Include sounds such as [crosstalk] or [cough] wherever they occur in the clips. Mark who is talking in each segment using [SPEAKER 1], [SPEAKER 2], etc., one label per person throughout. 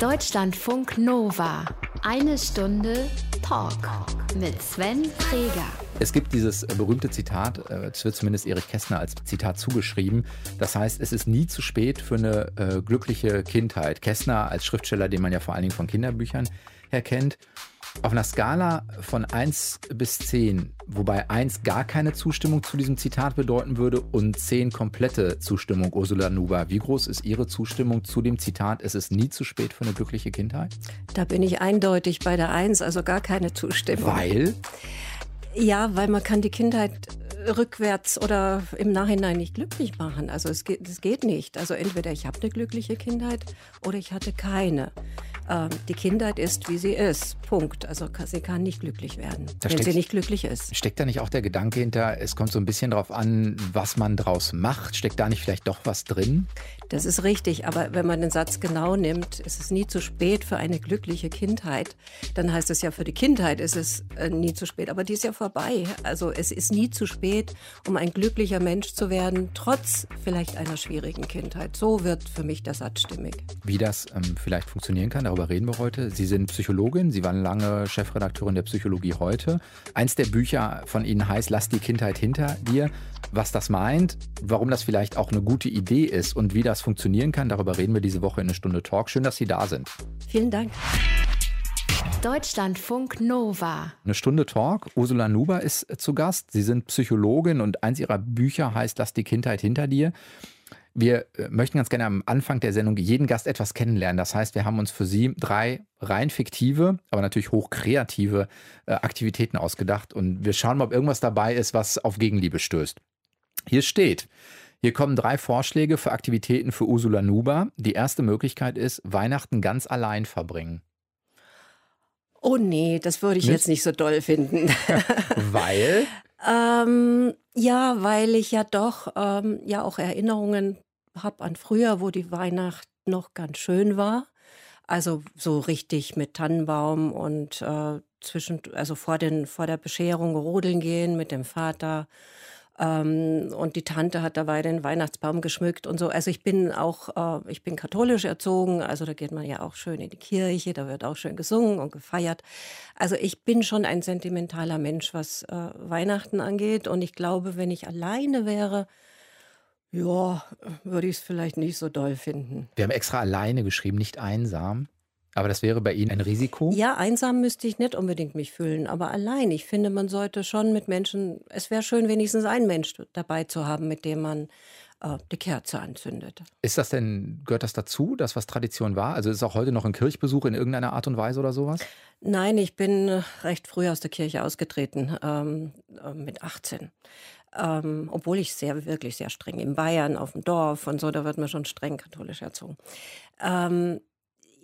[SPEAKER 1] Deutschlandfunk Nova. Eine Stunde Talk mit Sven Freger.
[SPEAKER 2] Es gibt dieses berühmte Zitat, äh, es wird zumindest Erich Kästner als Zitat zugeschrieben. Das heißt, es ist nie zu spät für eine äh, glückliche Kindheit. Kästner als Schriftsteller, den man ja vor allen Dingen von Kinderbüchern her kennt. Auf einer Skala von 1 bis 10, wobei 1 gar keine Zustimmung zu diesem Zitat bedeuten würde und 10 komplette Zustimmung, Ursula Nuber. Wie groß ist Ihre Zustimmung zu dem Zitat, es ist nie zu spät für eine glückliche Kindheit?
[SPEAKER 3] Da bin ich eindeutig bei der 1, also gar keine Zustimmung.
[SPEAKER 2] Weil?
[SPEAKER 3] Ja, weil man kann die Kindheit rückwärts oder im Nachhinein nicht glücklich machen. Also es geht, es geht nicht. Also entweder ich habe eine glückliche Kindheit oder ich hatte keine. Ähm, die Kindheit ist, wie sie ist. Punkt. Also sie kann nicht glücklich werden, da wenn steckt, sie nicht glücklich ist.
[SPEAKER 2] Steckt da nicht auch der Gedanke hinter, es kommt so ein bisschen darauf an, was man draus macht? Steckt da nicht vielleicht doch was drin?
[SPEAKER 3] Das ist richtig, aber wenn man den Satz genau nimmt, ist es nie zu spät für eine glückliche Kindheit, dann heißt es ja, für die Kindheit ist es äh, nie zu spät, aber die ist ja vorbei. Also es ist nie zu spät, um ein glücklicher Mensch zu werden, trotz vielleicht einer schwierigen Kindheit. So wird für mich der Satz stimmig.
[SPEAKER 2] Wie das ähm, vielleicht funktionieren kann, darüber reden wir heute. Sie sind Psychologin, Sie waren lange Chefredakteurin der Psychologie heute. Eins der Bücher von Ihnen heißt Lass die Kindheit hinter dir. Was das meint, warum das vielleicht auch eine gute Idee ist und wie das funktionieren kann, darüber reden wir diese Woche in eine Stunde Talk. Schön, dass Sie da sind.
[SPEAKER 3] Vielen Dank.
[SPEAKER 1] Deutschlandfunk Nova.
[SPEAKER 2] Eine Stunde Talk. Ursula Nuber ist zu Gast. Sie sind Psychologin und eins ihrer Bücher heißt Lass die Kindheit hinter dir. Wir äh, möchten ganz gerne am Anfang der Sendung jeden Gast etwas kennenlernen. Das heißt, wir haben uns für Sie drei rein fiktive, aber natürlich hochkreative äh, Aktivitäten ausgedacht und wir schauen mal, ob irgendwas dabei ist, was auf Gegenliebe stößt. Hier steht, hier kommen drei Vorschläge für Aktivitäten für Ursula Nuba. Die erste Möglichkeit ist, Weihnachten ganz allein verbringen.
[SPEAKER 3] Oh nee, das würde ich nicht? jetzt nicht so doll finden. [laughs]
[SPEAKER 2] Weil?
[SPEAKER 3] ähm, ja, weil ich ja doch ähm, ja auch Erinnerungen habe an früher, wo die Weihnacht noch ganz schön war. Also so richtig mit Tannenbaum und äh, zwischen, also vor, den, vor der Bescherung rodeln gehen mit dem Vater ähm, und die Tante hat dabei den Weihnachtsbaum geschmückt und so. Also ich bin auch, äh, ich bin katholisch erzogen, also da geht man ja auch schön in die Kirche, da wird auch schön gesungen und gefeiert. Also ich bin schon ein sentimentaler Mensch, was äh, Weihnachten angeht. Und ich glaube, wenn ich alleine wäre, ja, würde ich es vielleicht nicht so doll finden.
[SPEAKER 2] Wir haben extra alleine geschrieben, nicht einsam. Aber das wäre bei Ihnen ein Risiko?
[SPEAKER 3] Ja, einsam müsste ich nicht unbedingt mich fühlen, aber allein. Ich finde, man sollte schon mit Menschen, es wäre schön, wenigstens einen Mensch dabei zu haben, mit dem man äh, die Kerze anzündet.
[SPEAKER 2] Ist das denn, gehört das dazu, das was Tradition war? Also ist es auch heute noch ein Kirchbesuch in irgendeiner Art und Weise oder sowas?
[SPEAKER 3] Nein, ich bin recht früh aus der Kirche ausgetreten, ähm, äh, mit 18. Ähm, obwohl ich sehr, wirklich sehr streng in Bayern auf dem Dorf und so, da wird man schon streng katholisch erzogen. Ähm,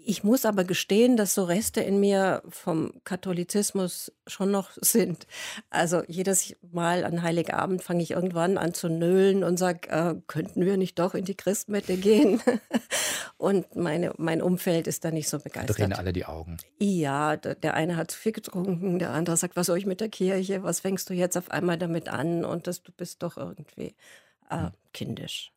[SPEAKER 3] ich muss aber gestehen, dass so Reste in mir vom Katholizismus schon noch [laughs] sind. Also jedes Mal an Heiligabend fange ich irgendwann an zu nölen und sage, äh, könnten wir nicht doch in die Christmette gehen? [laughs] und meine, mein Umfeld ist da nicht so begeistert.
[SPEAKER 2] Drehen alle die Augen.
[SPEAKER 3] Ja, der eine hat zu viel getrunken, der andere sagt, was soll ich mit der Kirche? Was fängst du jetzt auf einmal damit an? Und das, du bist doch irgendwie äh, hm. kindisch.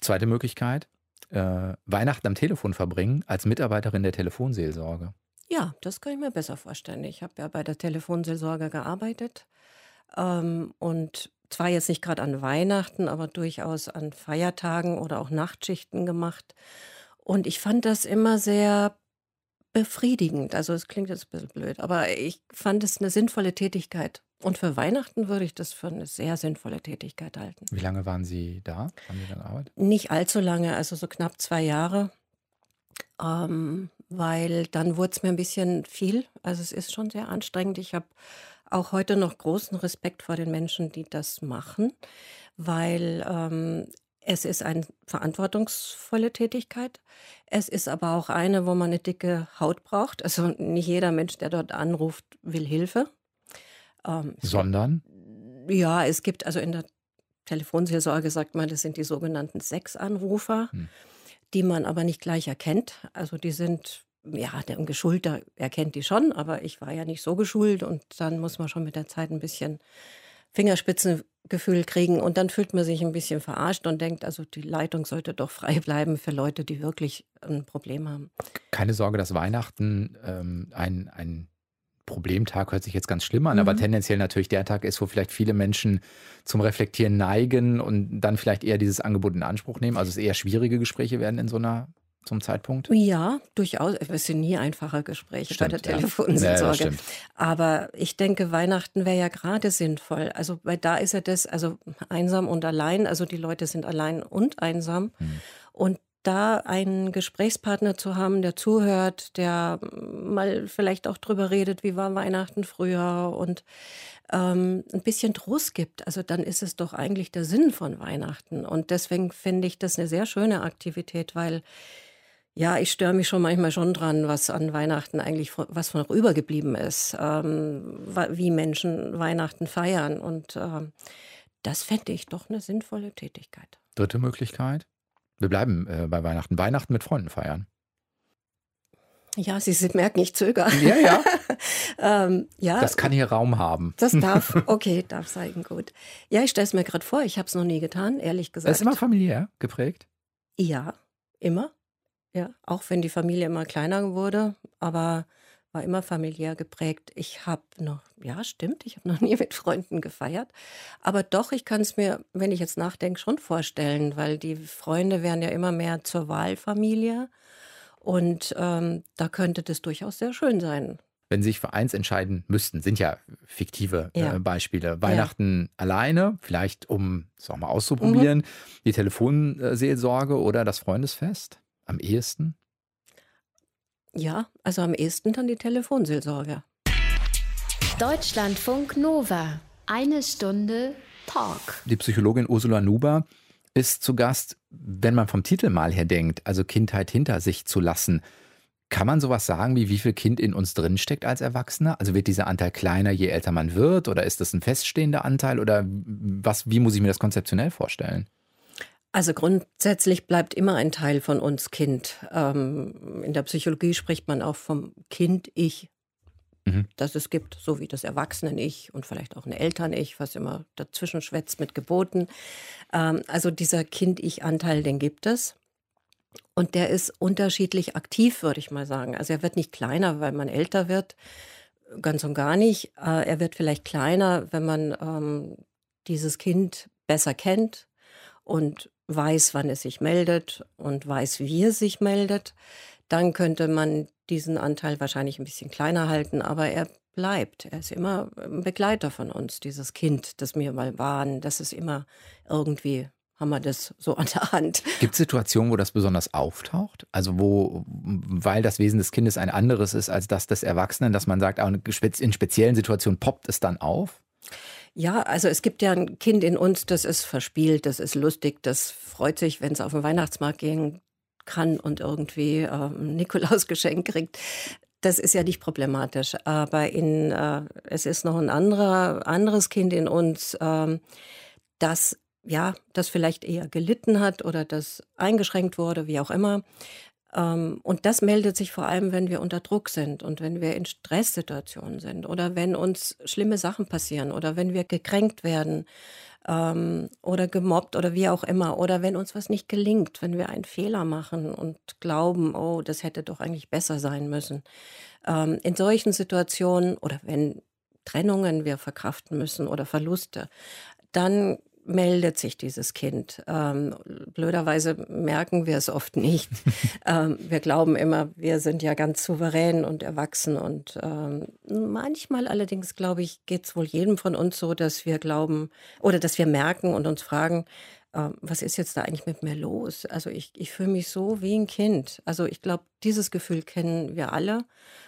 [SPEAKER 2] Zweite Möglichkeit, äh, Weihnachten am Telefon verbringen als Mitarbeiterin der Telefonseelsorge?
[SPEAKER 3] Ja, das kann ich mir besser vorstellen. Ich habe ja bei der Telefonseelsorge gearbeitet ähm, und zwar jetzt nicht gerade an Weihnachten, aber durchaus an Feiertagen oder auch Nachtschichten gemacht. Und ich fand das immer sehr befriedigend. Also es klingt jetzt ein bisschen blöd, aber ich fand es eine sinnvolle Tätigkeit. Und für Weihnachten würde ich das für eine sehr sinnvolle Tätigkeit halten.
[SPEAKER 2] Wie lange waren Sie da? Haben Sie
[SPEAKER 3] dann gearbeitet? Nicht allzu lange, also so knapp zwei Jahre. Ähm, weil dann wurde es mir ein bisschen viel. Also es ist schon sehr anstrengend. Ich habe auch heute noch großen Respekt vor den Menschen, die das machen, weil ähm, es ist eine verantwortungsvolle Tätigkeit. Es ist aber auch eine, wo man eine dicke Haut braucht. Also nicht jeder Mensch, der dort anruft, will Hilfe.
[SPEAKER 2] Ähm, Sondern?
[SPEAKER 3] Ja, es gibt also in der Telefonseelsorge, sagt man, das sind die sogenannten Sechsanrufer, hm. die man aber nicht gleich erkennt. Also die sind, ja, der Geschulte erkennt die schon, aber ich war ja nicht so geschult und dann muss man schon mit der Zeit ein bisschen Fingerspitzengefühl kriegen und dann fühlt man sich ein bisschen verarscht und denkt, also die Leitung sollte doch frei bleiben für Leute, die wirklich ein Problem haben.
[SPEAKER 2] Keine Sorge, dass Weihnachten ähm, ein, ein Problemtag hört sich jetzt ganz schlimm an, mhm. aber tendenziell natürlich der Tag ist, wo vielleicht viele Menschen zum Reflektieren neigen und dann vielleicht eher dieses Angebot in Anspruch nehmen. Also es eher schwierige Gespräche werden in so einer zum Zeitpunkt?
[SPEAKER 3] Ja, durchaus. Es sind nie einfache Gespräche stimmt, bei der Telefonseelsorge. Ja, Aber ich denke, Weihnachten wäre ja gerade sinnvoll. Also, weil da ist ja das, also einsam und allein, also die Leute sind allein und einsam. Hm. Und da einen Gesprächspartner zu haben, der zuhört, der mal vielleicht auch drüber redet, wie war Weihnachten früher und ähm, ein bisschen Trost gibt, also dann ist es doch eigentlich der Sinn von Weihnachten. Und deswegen finde ich das eine sehr schöne Aktivität, weil ja, ich störe mich schon manchmal schon dran, was an Weihnachten eigentlich was von übergeblieben ist, ähm, wie Menschen Weihnachten feiern. Und ähm, das fände ich doch eine sinnvolle Tätigkeit.
[SPEAKER 2] Dritte Möglichkeit. Wir bleiben äh, bei Weihnachten. Weihnachten mit Freunden feiern.
[SPEAKER 3] Ja, Sie, Sie merken, ich zögere.
[SPEAKER 2] Ja, ja. [laughs] ähm, ja. Das kann hier Raum haben.
[SPEAKER 3] Das [laughs] darf, okay, darf sein, gut. Ja, ich stelle es mir gerade vor, ich habe es noch nie getan, ehrlich gesagt.
[SPEAKER 2] Das ist immer familiär geprägt?
[SPEAKER 3] Ja, immer. Ja, auch wenn die Familie immer kleiner wurde, aber war immer familiär geprägt. Ich habe noch, ja, stimmt, ich habe noch [laughs] nie mit Freunden gefeiert. Aber doch, ich kann es mir, wenn ich jetzt nachdenke, schon vorstellen, weil die Freunde werden ja immer mehr zur Wahlfamilie. Und ähm, da könnte das durchaus sehr schön sein.
[SPEAKER 2] Wenn Sie sich für eins entscheiden müssten, sind ja fiktive äh, ja. Äh, Beispiele. Weihnachten ja. alleine, vielleicht um es auch mal auszuprobieren, mhm. die Telefonseelsorge oder das Freundesfest? Am ehesten?
[SPEAKER 3] Ja, also am ehesten dann die Telefonseelsorge.
[SPEAKER 1] Deutschlandfunk Nova. Eine Stunde Talk.
[SPEAKER 2] Die Psychologin Ursula Nuber ist zu Gast, wenn man vom Titel mal her denkt, also Kindheit hinter sich zu lassen. Kann man sowas sagen, wie wie viel Kind in uns drinsteckt als Erwachsener? Also wird dieser Anteil kleiner, je älter man wird? Oder ist das ein feststehender Anteil? Oder was, wie muss ich mir das konzeptionell vorstellen?
[SPEAKER 3] Also grundsätzlich bleibt immer ein Teil von uns Kind. Ähm, in der Psychologie spricht man auch vom Kind-Ich, mhm. das es gibt, so wie das Erwachsenen-Ich und vielleicht auch ein Eltern-Ich, was immer dazwischen schwätzt mit Geboten. Ähm, also dieser Kind-Ich-Anteil, den gibt es. Und der ist unterschiedlich aktiv, würde ich mal sagen. Also er wird nicht kleiner, weil man älter wird, ganz und gar nicht. Äh, er wird vielleicht kleiner, wenn man ähm, dieses Kind besser kennt und weiß, wann es sich meldet und weiß, wie es sich meldet, dann könnte man diesen Anteil wahrscheinlich ein bisschen kleiner halten, aber er bleibt. Er ist immer ein Begleiter von uns, dieses Kind, das wir mal waren. Das ist immer irgendwie haben wir das so an der Hand.
[SPEAKER 2] Gibt es Situationen, wo das besonders auftaucht? Also wo, weil das Wesen des Kindes ein anderes ist als das des Erwachsenen, dass man sagt, in speziellen Situationen poppt es dann auf?
[SPEAKER 3] Ja, also es gibt ja ein Kind in uns, das ist verspielt, das ist lustig, das freut sich, wenn es auf den Weihnachtsmarkt gehen kann und irgendwie [laughs] äh, ein Nikolausgeschenk kriegt. Das ist ja nicht problematisch. Aber in, äh, es ist noch ein anderer, anderes Kind in uns, äh, das ja, das vielleicht eher gelitten hat oder das eingeschränkt wurde, wie auch immer, und das meldet sich vor allem, wenn wir unter Druck sind und wenn wir in Stresssituationen sind oder wenn uns schlimme Sachen passieren oder wenn wir gekränkt werden ähm, oder gemobbt oder wie auch immer oder wenn uns was nicht gelingt, wenn wir einen Fehler machen und glauben, oh, das hätte doch eigentlich besser sein müssen. Ähm, in solchen Situationen oder wenn Trennungen wir verkraften müssen oder Verluste, dann meldet sich dieses Kind. Ähm, blöderweise merken wir es oft nicht. [laughs] ähm, wir glauben immer, wir sind ja ganz souverän und erwachsen. Und ähm, manchmal allerdings, glaube ich, geht es wohl jedem von uns so, dass wir glauben oder dass wir merken und uns fragen, äh, was ist jetzt da eigentlich mit mir los? Also ich, ich fühle mich so wie ein Kind. Also ich glaube, dieses Gefühl kennen wir alle.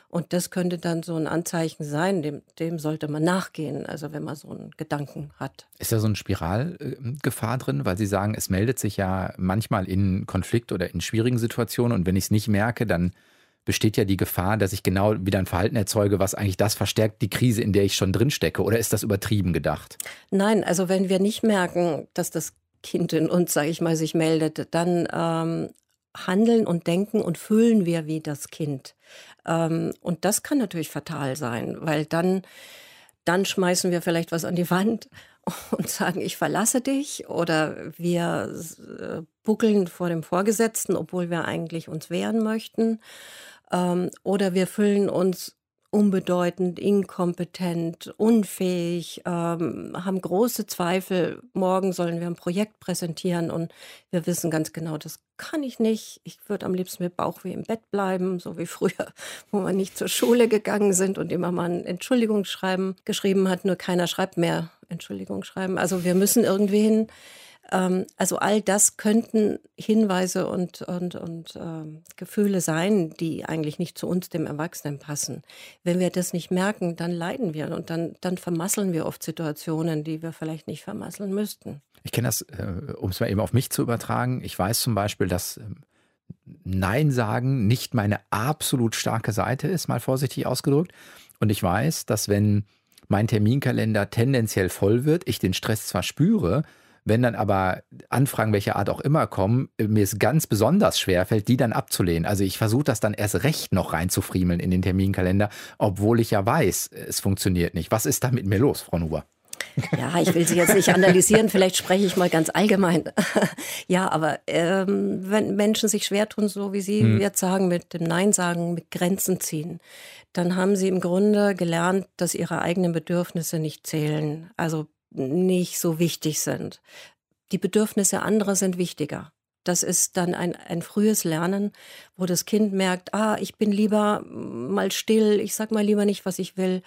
[SPEAKER 3] Und das könnte dann so ein Anzeichen sein, dem, dem sollte man nachgehen, also wenn man so einen Gedanken hat.
[SPEAKER 2] Ist da so eine Spiralgefahr drin, weil Sie sagen, es meldet sich ja manchmal in Konflikt oder in schwierigen Situationen und wenn ich es nicht merke, dann besteht ja die Gefahr, dass ich genau wieder ein Verhalten erzeuge, was eigentlich das verstärkt, die Krise, in der ich schon drin stecke. Oder ist das übertrieben gedacht?
[SPEAKER 3] Nein, also wenn wir nicht merken, dass das Kind in uns, sage ich mal, sich meldet, dann ähm, handeln und denken und fühlen wir wie das Kind. Ähm, und das kann natürlich fatal sein, weil dann dann schmeißen wir vielleicht was an die Wand [laughs] und sagen, ich verlasse dich. Oder wir äh, buckeln vor dem Vorgesetzten, obwohl wir eigentlich uns wehren möchten. Ähm, oder wir füllen uns unbedeutend, inkompetent, unfähig, ähm, haben große Zweifel. Morgen sollen wir ein Projekt präsentieren und wir wissen ganz genau, das kann ich nicht. Ich würde am liebsten mit Bauchweh im Bett bleiben, so wie früher, [laughs] wo wir nicht zur Schule gegangen sind und immer mal ein Entschuldigungsschreiben geschrieben hat. Nur keiner schreibt mehr Entschuldigung schreiben. Also wir müssen irgendwie hin ähm, also all das könnten Hinweise und, und, und äh, Gefühle sein, die eigentlich nicht zu uns, dem Erwachsenen, passen. Wenn wir das nicht merken, dann leiden wir und dann, dann vermasseln wir oft Situationen, die wir vielleicht nicht vermasseln müssten.
[SPEAKER 2] Ich kenne das, äh, um es mal eben auf mich zu übertragen. Ich weiß zum Beispiel, dass ähm, Nein sagen nicht meine absolut starke Seite ist, mal vorsichtig ausgedrückt. Und ich weiß, dass wenn mein Terminkalender tendenziell voll wird, ich den Stress zwar spüre, wenn dann aber Anfragen welcher Art auch immer kommen, mir es ganz besonders schwer fällt, die dann abzulehnen. Also ich versuche das dann erst recht noch reinzufriemeln in den Terminkalender, obwohl ich ja weiß, es funktioniert nicht. Was ist da mit mir los, Frau Nuber?
[SPEAKER 3] Ja, ich will Sie jetzt nicht analysieren, vielleicht spreche ich mal ganz allgemein. [laughs] ja, aber ähm, wenn Menschen sich schwer tun, so wie Sie hm. jetzt sagen, mit dem Nein sagen, mit Grenzen ziehen, dann haben sie im Grunde gelernt, dass ihre eigenen Bedürfnisse nicht zählen. Also nicht so wichtig sind. Die Bedürfnisse anderer sind wichtiger. Das ist dann ein, ein frühes Lernen, wo das Kind merkt, ah, ich bin lieber mal still, ich sag mal lieber nicht, was ich will.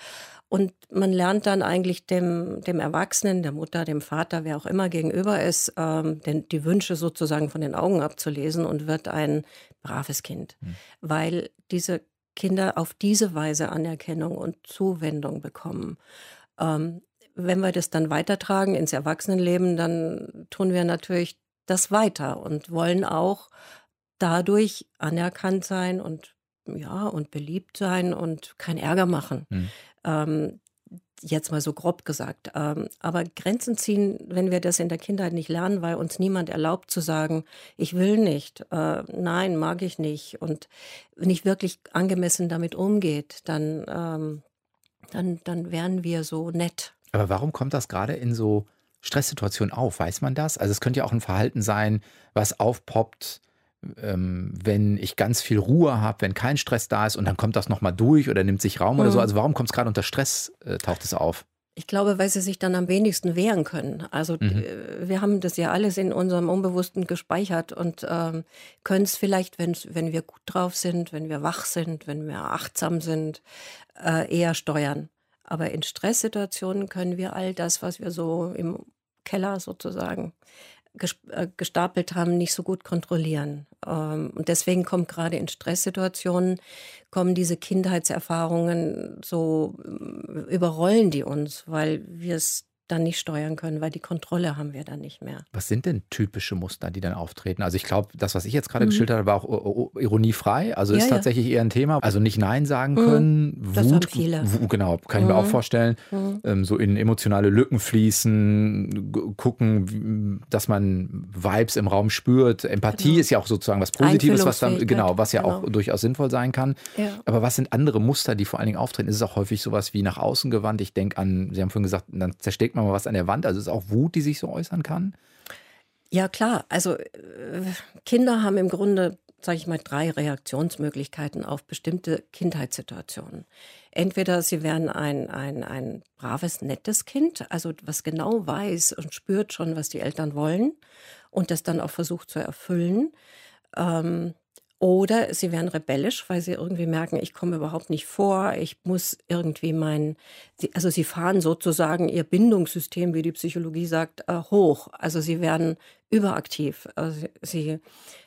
[SPEAKER 3] Und man lernt dann eigentlich dem, dem Erwachsenen, der Mutter, dem Vater, wer auch immer gegenüber ist, ähm, den, die Wünsche sozusagen von den Augen abzulesen und wird ein braves Kind. Mhm. Weil diese Kinder auf diese Weise Anerkennung und Zuwendung bekommen. Ähm, wenn wir das dann weitertragen ins Erwachsenenleben, dann tun wir natürlich das weiter und wollen auch dadurch anerkannt sein und ja und beliebt sein und keinen Ärger machen. Mhm. Ähm, jetzt mal so grob gesagt. Ähm, aber Grenzen ziehen, wenn wir das in der Kindheit nicht lernen, weil uns niemand erlaubt zu sagen, ich will nicht, äh, nein, mag ich nicht. Und nicht wirklich angemessen damit umgeht, dann, ähm, dann, dann wären wir so nett
[SPEAKER 2] aber warum kommt das gerade in so Stresssituationen auf? Weiß man das? Also es könnte ja auch ein Verhalten sein, was aufpoppt, ähm, wenn ich ganz viel Ruhe habe, wenn kein Stress da ist und dann kommt das nochmal durch oder nimmt sich Raum mhm. oder so. Mhm. Also warum kommt es gerade unter Stress, äh, taucht es auf?
[SPEAKER 3] Ich glaube, weil sie sich dann am wenigsten wehren können. Also mhm. Äh, wir haben das ja alles in unserem Unbewussten gespeichert und ähm, können es vielleicht, wenn, wenn wir gut drauf sind, wenn wir wach sind, wenn wir achtsam sind, äh, eher steuern. Aber in Stresssituationen können wir all das, was wir so im Keller sozusagen äh, gestapelt haben, nicht so gut kontrollieren. Ähm, und deswegen kommt gerade in Stresssituationen, kommen diese Kindheitserfahrungen so, äh, überrollen die uns, weil wir es dann nicht steuern können, weil die Kontrolle haben wir dann nicht mehr.
[SPEAKER 2] Was sind denn typische Muster, die dann auftreten? Also ich glaube, das, was ich jetzt gerade mhm. geschildert habe, war auch ironiefrei. Also ja, ist tatsächlich ja. eher ein Thema. Also nicht Nein sagen mhm. können. Mhm. Das Wut, haben viele. genau, kann ich mir auch mhm. vorstellen. Mhm. Ähm, so in emotionale Lücken fließen, gucken, dass man Vibes im Raum spürt. Empathie genau. ist ja auch sozusagen was Positives, was dann, genau, was ja genau. auch durchaus sinnvoll sein kann. Ja. Aber was sind andere Muster, die vor allen Dingen auftreten? Ist es auch häufig sowas wie nach außen gewandt? Ich denke an, Sie haben vorhin gesagt, dann zersteckt man mal was an der Wand? Also ist auch Wut, die sich so äußern kann?
[SPEAKER 3] Ja, klar. Also äh, Kinder haben im Grunde, sage ich mal, drei Reaktionsmöglichkeiten auf bestimmte Kindheitssituationen. Entweder sie werden ein, ein, ein braves, nettes Kind, also was genau weiß und spürt schon, was die Eltern wollen und das dann auch versucht zu erfüllen. Ähm, oder sie werden rebellisch, weil sie irgendwie merken, ich komme überhaupt nicht vor, ich muss irgendwie mein, also sie fahren sozusagen ihr Bindungssystem, wie die Psychologie sagt, äh, hoch. Also sie werden überaktiv. Also sie,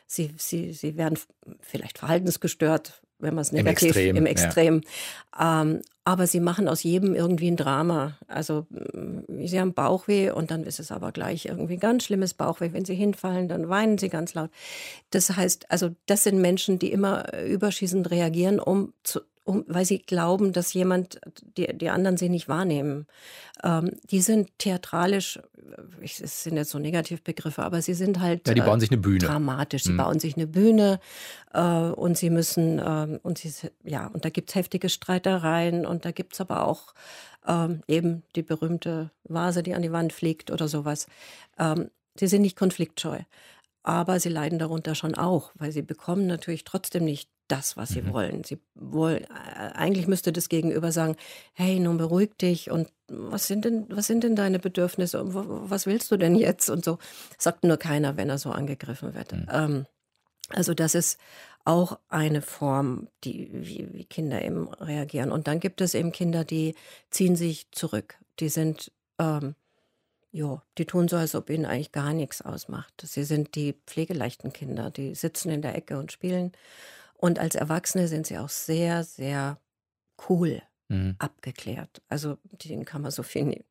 [SPEAKER 3] sie, sie, sie werden vielleicht verhaltensgestört, wenn man es negativ im Extrem. Im Extrem. Ja. Ähm, aber sie machen aus jedem irgendwie ein Drama. Also mm, sie haben Bauchweh und dann ist es aber gleich irgendwie ganz schlimmes Bauchweh. Wenn sie hinfallen, dann weinen sie ganz laut. Das heißt, also das sind Menschen, die immer überschießend reagieren, um, zu, um, weil sie glauben, dass jemand, die, die anderen sie nicht wahrnehmen. Ähm, die sind theatralisch, ich, es sind jetzt so Negativbegriffe, aber sie sind halt
[SPEAKER 2] ja, die bauen sich eine Bühne.
[SPEAKER 3] dramatisch. Sie mhm. bauen sich eine Bühne äh, und sie müssen, äh, und sie, ja, und da gibt es heftige Streitereien und da gibt es aber auch ähm, eben die berühmte Vase, die an die Wand fliegt oder sowas. Ähm, sie sind nicht konfliktscheu. Aber sie leiden darunter schon auch, weil sie bekommen natürlich trotzdem nicht das, was sie mhm. wollen. Sie wollen, äh, eigentlich müsste das Gegenüber sagen, hey, nun beruhig dich und was sind denn, was sind denn deine Bedürfnisse und was willst du denn jetzt? Und so sagt nur keiner, wenn er so angegriffen wird. Mhm. Ähm, also das ist auch eine Form, die, wie, wie Kinder eben reagieren. Und dann gibt es eben Kinder, die ziehen sich zurück. Die sind, ähm, ja, die tun so, als ob ihnen eigentlich gar nichts ausmacht. Sie sind die pflegeleichten Kinder, die sitzen in der Ecke und spielen und als Erwachsene sind sie auch sehr, sehr cool mhm. abgeklärt. Also den kann man so finden.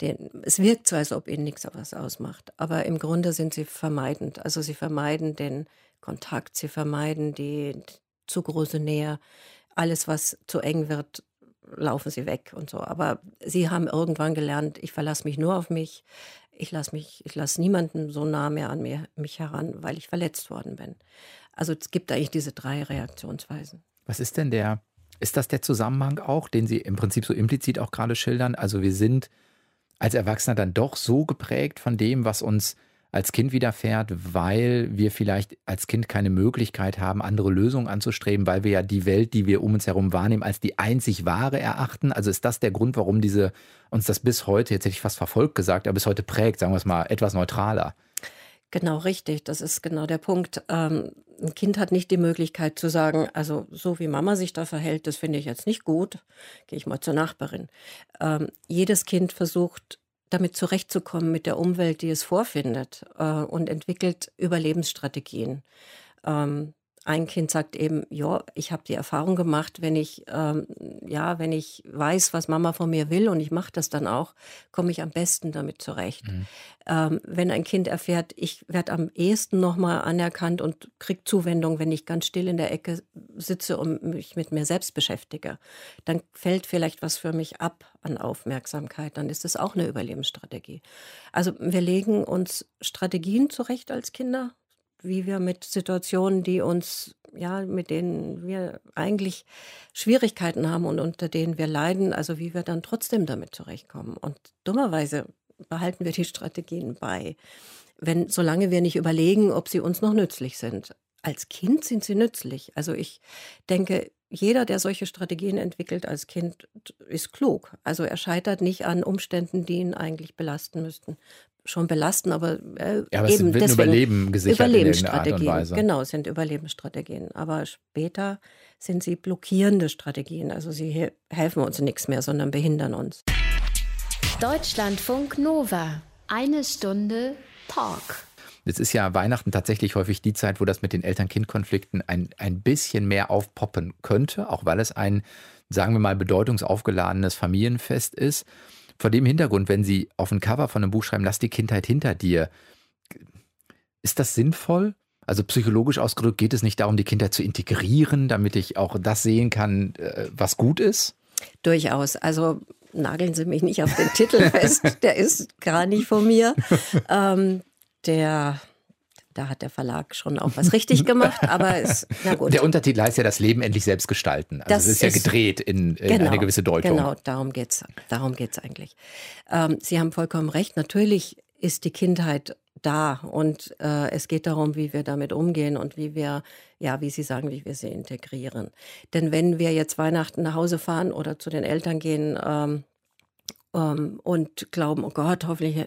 [SPEAKER 3] Den, es wirkt so, als ob ihnen nichts was ausmacht. Aber im Grunde sind sie vermeidend. Also sie vermeiden den Kontakt, sie vermeiden die zu große Nähe. Alles, was zu eng wird, laufen sie weg und so. Aber sie haben irgendwann gelernt, ich verlasse mich nur auf mich. Ich lasse mich, ich lasse niemanden so nah mehr an mir, mich heran, weil ich verletzt worden bin. Also es gibt eigentlich diese drei Reaktionsweisen.
[SPEAKER 2] Was ist denn der, ist das der Zusammenhang auch, den Sie im Prinzip so implizit auch gerade schildern? Also wir sind als Erwachsener dann doch so geprägt von dem, was uns als Kind widerfährt, weil wir vielleicht als Kind keine Möglichkeit haben, andere Lösungen anzustreben, weil wir ja die Welt, die wir um uns herum wahrnehmen, als die einzig wahre erachten. Also ist das der Grund, warum diese uns das bis heute, jetzt hätte ich fast verfolgt gesagt, aber bis heute prägt, sagen wir es mal, etwas neutraler.
[SPEAKER 3] Genau richtig, das ist genau der Punkt. Ähm, ein Kind hat nicht die Möglichkeit zu sagen, also so wie Mama sich da verhält, das finde ich jetzt nicht gut, gehe ich mal zur Nachbarin. Ähm, jedes Kind versucht damit zurechtzukommen mit der Umwelt, die es vorfindet äh, und entwickelt Überlebensstrategien. Ähm, ein Kind sagt eben, ja, ich habe die Erfahrung gemacht, wenn ich, ähm, ja, wenn ich weiß, was Mama von mir will und ich mache das dann auch, komme ich am besten damit zurecht. Mhm. Ähm, wenn ein Kind erfährt, ich werde am ehesten nochmal anerkannt und kriege Zuwendung, wenn ich ganz still in der Ecke sitze und mich mit mir selbst beschäftige, dann fällt vielleicht was für mich ab an Aufmerksamkeit, dann ist es auch eine Überlebensstrategie. Also wir legen uns Strategien zurecht als Kinder, wie wir mit Situationen, die uns, ja, mit denen wir eigentlich Schwierigkeiten haben und unter denen wir leiden, also wie wir dann trotzdem damit zurechtkommen. Und dummerweise behalten wir die Strategien bei, wenn, solange wir nicht überlegen, ob sie uns noch nützlich sind. Als Kind sind sie nützlich. Also ich denke, jeder, der solche Strategien entwickelt als Kind, ist klug. Also er scheitert nicht an Umständen, die ihn eigentlich belasten müssten schon belasten, aber,
[SPEAKER 2] äh, ja, aber eben es wird deswegen Überleben gesichert
[SPEAKER 3] Überlebensstrategien. Art Genau, es sind Überlebensstrategien. Aber später sind sie blockierende Strategien. Also sie helfen uns nichts mehr, sondern behindern uns.
[SPEAKER 1] Deutschlandfunk Nova. Eine Stunde Talk.
[SPEAKER 2] Jetzt ist ja Weihnachten tatsächlich häufig die Zeit, wo das mit den Eltern-Kind-Konflikten ein, ein bisschen mehr aufpoppen könnte, auch weil es ein, sagen wir mal, bedeutungsaufgeladenes Familienfest ist. Vor dem Hintergrund, wenn Sie auf ein Cover von einem Buch schreiben, lass die Kindheit hinter dir, ist das sinnvoll? Also psychologisch ausgedrückt geht es nicht darum, die Kindheit zu integrieren, damit ich auch das sehen kann, äh, was gut ist?
[SPEAKER 3] Durchaus. Also nageln Sie mich nicht auf den Titel fest, der ist gar nicht von mir. [laughs] Ähm, der da hat der Verlag schon auch was richtig gemacht, aber es,
[SPEAKER 2] na gut. Der Untertitel heißt ja das Leben endlich selbst gestalten. Also das es ist ja gedreht in, in genau, eine gewisse Deutung.
[SPEAKER 3] Genau, darum geht's. Darum geht's eigentlich. Ähm, Sie haben vollkommen recht. Natürlich ist die Kindheit da und äh, es geht darum, wie wir damit umgehen und wie wir, ja, wie Sie sagen, wie wir sie integrieren. Denn wenn wir jetzt Weihnachten nach Hause fahren oder zu den Eltern gehen ähm, ähm, und glauben, oh Gott, hoffentlich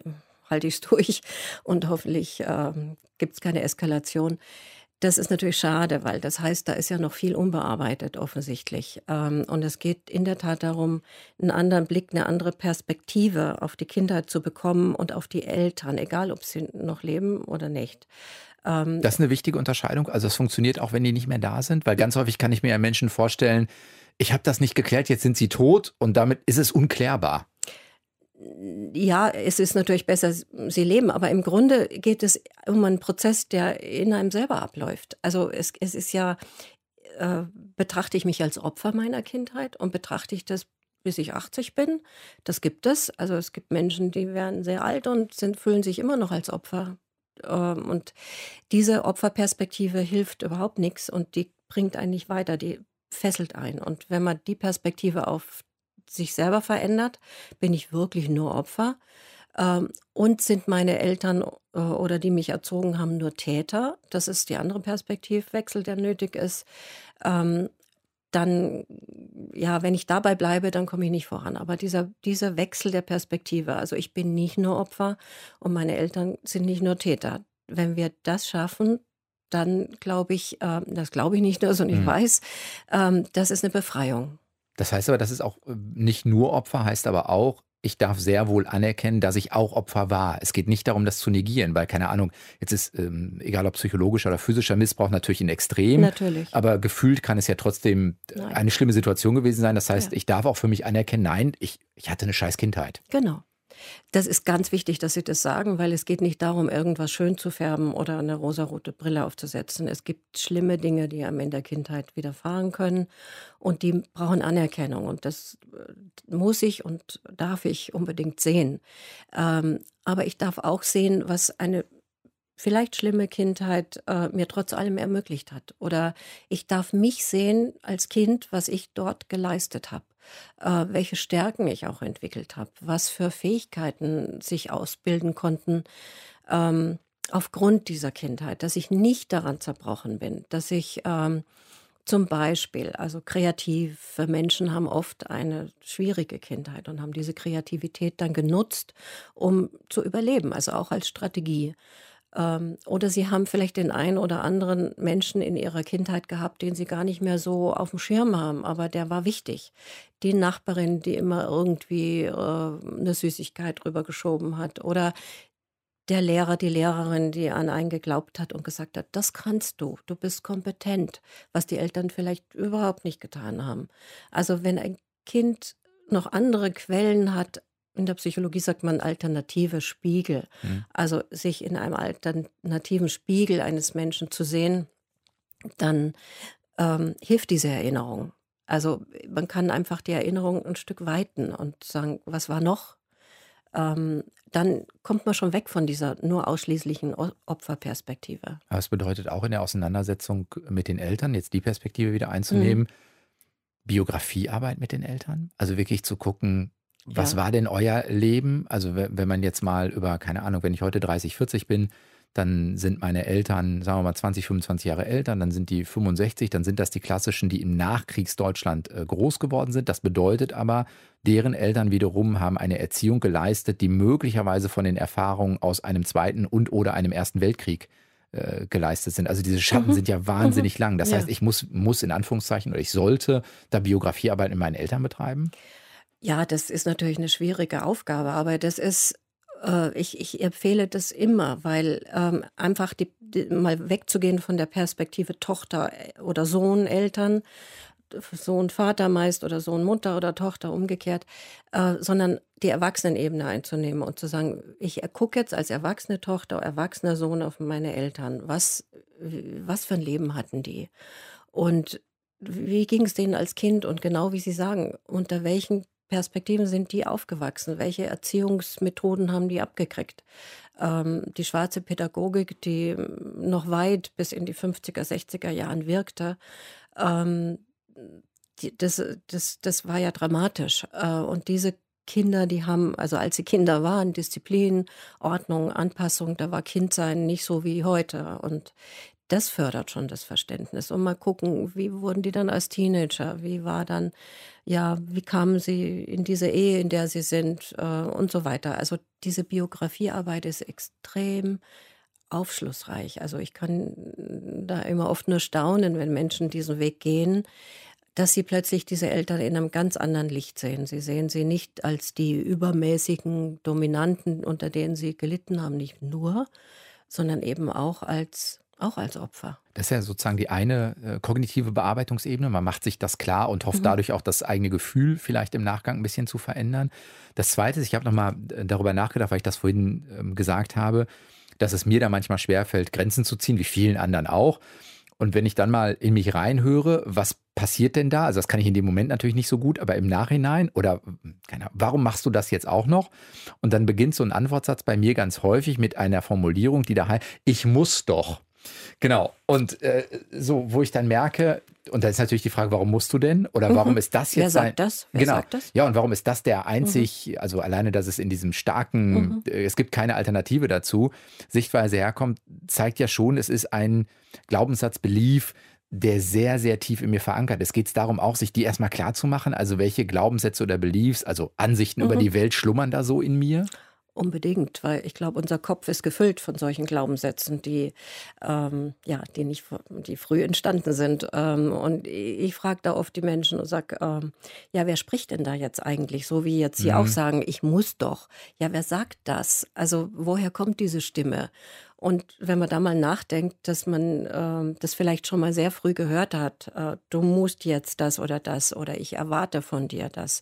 [SPEAKER 3] halte ich es [laughs] durch und hoffentlich ähm, gibt es keine Eskalation. Das ist natürlich schade, weil das heißt, da ist ja noch viel unbearbeitet offensichtlich. Ähm, und es geht in der Tat darum, einen anderen Blick, eine andere Perspektive auf die Kindheit zu bekommen und auf die Eltern, egal ob sie noch leben oder nicht.
[SPEAKER 2] Ähm, das ist eine wichtige Unterscheidung. Also es funktioniert auch, wenn die nicht mehr da sind, weil ganz häufig kann ich mir ja Menschen vorstellen, ich habe das nicht geklärt, jetzt sind sie tot und damit ist es unklärbar
[SPEAKER 3] ja, es ist natürlich besser, sie leben, aber im Grunde geht es um einen Prozess, der in einem selber abläuft. Also es, es ist ja, äh, betrachte ich mich als Opfer meiner Kindheit und betrachte ich das bis ich 80 bin. Das gibt es. Also es gibt Menschen, die werden sehr alt und sind, fühlen sich immer noch als Opfer. Ähm, und diese Opferperspektive hilft überhaupt nichts und die bringt einen nicht weiter, die fesselt ein. Und wenn man die Perspektive auf sich selber verändert, bin ich wirklich nur Opfer. Ähm, und sind meine Eltern äh, oder die mich erzogen haben nur Täter? Das ist die andere Perspektivwechsel, der nötig ist. Ähm, dann, ja, wenn ich dabei bleibe, dann komme ich nicht voran. Aber dieser, dieser Wechsel der Perspektive, also ich bin nicht nur Opfer und meine Eltern sind nicht nur Täter. Wenn wir das schaffen, dann glaube ich, äh, das glaube ich nicht nur, sondern ich mhm. weiß, ähm, das ist eine Befreiung.
[SPEAKER 2] Das heißt aber, das ist auch äh, nicht nur Opfer, heißt aber auch, ich darf sehr wohl anerkennen, dass ich auch Opfer war. Es geht nicht darum, das zu negieren, weil keine Ahnung, jetzt ist ähm, egal ob psychologischer oder physischer Missbrauch natürlich ein Extrem.
[SPEAKER 3] Natürlich.
[SPEAKER 2] Aber gefühlt kann es ja trotzdem nein. eine schlimme Situation gewesen sein. Das heißt, ja. ich darf auch für mich anerkennen, nein, ich, ich hatte eine scheiß Kindheit.
[SPEAKER 3] Genau. Das ist ganz wichtig, dass Sie das sagen, weil es geht nicht darum, irgendwas schön zu färben oder eine rosarote Brille aufzusetzen. Es gibt schlimme Dinge, die einem in der Kindheit widerfahren können und die brauchen Anerkennung und das äh, muss ich und darf ich unbedingt sehen. Ähm, aber ich darf auch sehen, was eine vielleicht schlimme Kindheit äh, mir trotz allem ermöglicht hat. Oder ich darf mich sehen als Kind, was ich dort geleistet habe äh, welche Stärken ich auch entwickelt habe, was für Fähigkeiten sich ausbilden konnten ähm, aufgrund dieser Kindheit, dass ich nicht daran zerbrochen bin, dass ich ähm, zum Beispiel, also kreative Menschen haben oft eine schwierige Kindheit und haben diese Kreativität dann genutzt, um zu überleben, also auch als Strategie. Ähm, oder sie haben vielleicht den einen oder anderen Menschen in ihrer Kindheit gehabt, den sie gar nicht mehr so auf dem Schirm haben, aber der war wichtig. Die Nachbarin, die immer irgendwie äh, eine Süßigkeit rübergeschoben hat. Oder der Lehrer, die Lehrerin, die an einen geglaubt hat und gesagt hat, das kannst du, du bist kompetent, was die Eltern vielleicht überhaupt nicht getan haben. Also wenn ein Kind noch andere Quellen hat in der Psychologie sagt man alternative Spiegel. Mhm. Also sich in einem alternativen Spiegel eines Menschen zu sehen, dann ähm, hilft diese Erinnerung. Also man kann einfach die Erinnerung ein Stück weiten und sagen, was war noch? Ähm, dann kommt man schon weg von dieser nur ausschließlichen Opferperspektive.
[SPEAKER 2] Aber es bedeutet auch in der Auseinandersetzung mit den Eltern, jetzt die Perspektive wieder einzunehmen, mhm. Biografiearbeit mit den Eltern. Also wirklich zu gucken, was ja. war denn euer Leben? Also wenn man jetzt mal über, keine Ahnung, wenn ich heute 30, 40 bin, dann sind meine Eltern, sagen wir mal 20, 25 Jahre älter, dann sind die 65, dann sind das die klassischen, die im Nachkriegsdeutschland äh, groß geworden sind. Das bedeutet aber, deren Eltern wiederum haben eine Erziehung geleistet, die möglicherweise von den Erfahrungen aus einem zweiten und oder einem ersten Weltkrieg äh, geleistet sind. Also diese Schatten mhm. sind ja wahnsinnig mhm. lang. Das ja. heißt, ich muss, muss in Anführungszeichen oder ich sollte da Biografiearbeit mit meinen Eltern betreiben.
[SPEAKER 3] Ja, das ist natürlich eine schwierige Aufgabe, aber das ist äh, ich, ich empfehle das immer, weil ähm, einfach die, die, mal wegzugehen von der Perspektive Tochter äh, oder Sohn, Eltern, Sohn, Vater meist oder Sohn, Mutter oder Tochter umgekehrt, äh, sondern die Erwachsenenebene einzunehmen und zu sagen, ich gucke jetzt als erwachsene Tochter, erwachsener Sohn auf meine Eltern. Was, was für ein Leben hatten die? Und wie ging es denen als Kind? Und genau wie Sie sagen, unter welchen Perspektiven sind die aufgewachsen? Welche Erziehungsmethoden haben die abgekriegt? Ähm, die schwarze Pädagogik, die noch weit bis in die 50er, 60er Jahren wirkte, ähm, die, das, das, das war ja dramatisch. Äh, und diese Kinder, die haben, also als sie Kinder waren, Disziplin, Ordnung, Anpassung, da war Kindsein nicht so wie heute. Und das fördert schon das Verständnis. Und mal gucken, wie wurden die dann als Teenager? Wie war dann, ja, wie kamen sie in diese Ehe, in der sie sind äh, und so weiter. Also diese Biografiearbeit ist extrem aufschlussreich. Also ich kann da immer oft nur staunen, wenn Menschen diesen Weg gehen, dass sie plötzlich diese Eltern in einem ganz anderen Licht sehen. Sie sehen sie nicht als die übermäßigen Dominanten, unter denen sie gelitten haben, nicht nur, sondern eben auch als auch als Opfer.
[SPEAKER 2] Das ist ja sozusagen die eine äh, kognitive Bearbeitungsebene. Man macht sich das klar und hofft mhm. dadurch auch das eigene Gefühl vielleicht im Nachgang ein bisschen zu verändern. Das zweite ist, ich habe nochmal äh, darüber nachgedacht, weil ich das vorhin ähm, gesagt habe, dass es mir da manchmal schwerfällt, Grenzen zu ziehen, wie vielen anderen auch. Und wenn ich dann mal in mich reinhöre, was passiert denn da? Also das kann ich in dem Moment natürlich nicht so gut, aber im Nachhinein oder keine Ahnung, warum machst du das jetzt auch noch? Und dann beginnt so ein Antwortsatz bei mir ganz häufig mit einer Formulierung, die da heißt, ich muss doch. Genau. Und äh, so, wo ich dann merke, und da ist natürlich die Frage, warum musst du denn? Oder warum mhm. ist das jetzt?
[SPEAKER 3] Wer sagt ein, das?
[SPEAKER 2] Wer genau. sagt das? Ja, und warum ist das der einzig, mhm. also alleine, dass es in diesem starken, mhm. äh, es gibt keine Alternative dazu, Sichtweise herkommt, zeigt ja schon, es ist ein Glaubenssatz, Belief, der sehr, sehr tief in mir verankert ist. Geht es darum, auch sich die erstmal klar zu machen? Also welche Glaubenssätze oder Beliefs, also Ansichten über mhm. die Welt schlummern da so in mir?
[SPEAKER 3] Unbedingt, weil ich glaube, unser Kopf ist gefüllt von solchen Glaubenssätzen, die ähm, ja, die nicht, die früh entstanden sind. Ähm, und ich frage da oft die Menschen und sage, ähm, ja, wer spricht denn da jetzt eigentlich? So wie jetzt Sie mhm. auch sagen, ich muss doch. Ja, wer sagt das? Also woher kommt diese Stimme? Und wenn man da mal nachdenkt, dass man äh, das vielleicht schon mal sehr früh gehört hat, äh, du musst jetzt das oder das oder ich erwarte von dir das.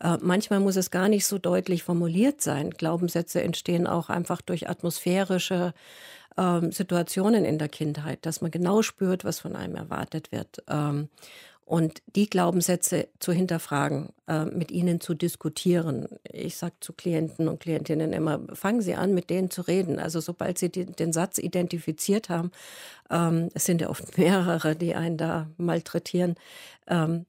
[SPEAKER 3] Äh, manchmal muss es gar nicht so deutlich formuliert sein. Glaubenssätze entstehen auch einfach durch atmosphärische ähm, Situationen in der Kindheit, dass man genau spürt, was von einem erwartet wird. Ähm, und die Glaubenssätze zu hinterfragen, äh, mit ihnen zu diskutieren. Ich sage zu Klienten und Klientinnen immer, fangen Sie an, mit denen zu reden. Also sobald Sie die, den Satz identifiziert haben, ähm, es sind ja oft [laughs] mehrere, die einen da malträtieren, ähm,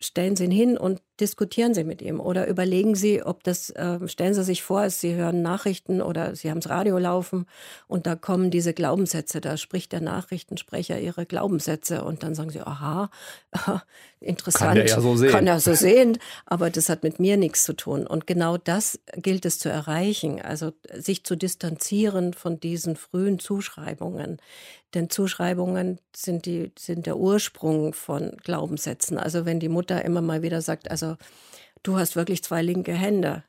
[SPEAKER 3] stellen Sie ihn hin und diskutieren Sie mit ihm oder überlegen Sie, ob das, äh, stellen Sie sich vor, Sie hören Nachrichten oder Sie haben das Radio laufen und da kommen diese Glaubenssätze, da spricht der Nachrichtensprecher Ihre Glaubenssätze und dann sagen Sie, aha, [laughs] interessant,
[SPEAKER 2] kann er ja so sehen.
[SPEAKER 3] Kann er so sehen, aber das hat mit mir nichts zu tun. Und genau das gilt es zu erreichen, also sich zu distanzieren von diesen frühen Zuschreibungen. Denn Zuschreibungen sind, die, sind der Ursprung von Glaubenssätzen. Also wenn die Mutter immer mal wieder sagt, also du hast wirklich zwei linke Hände,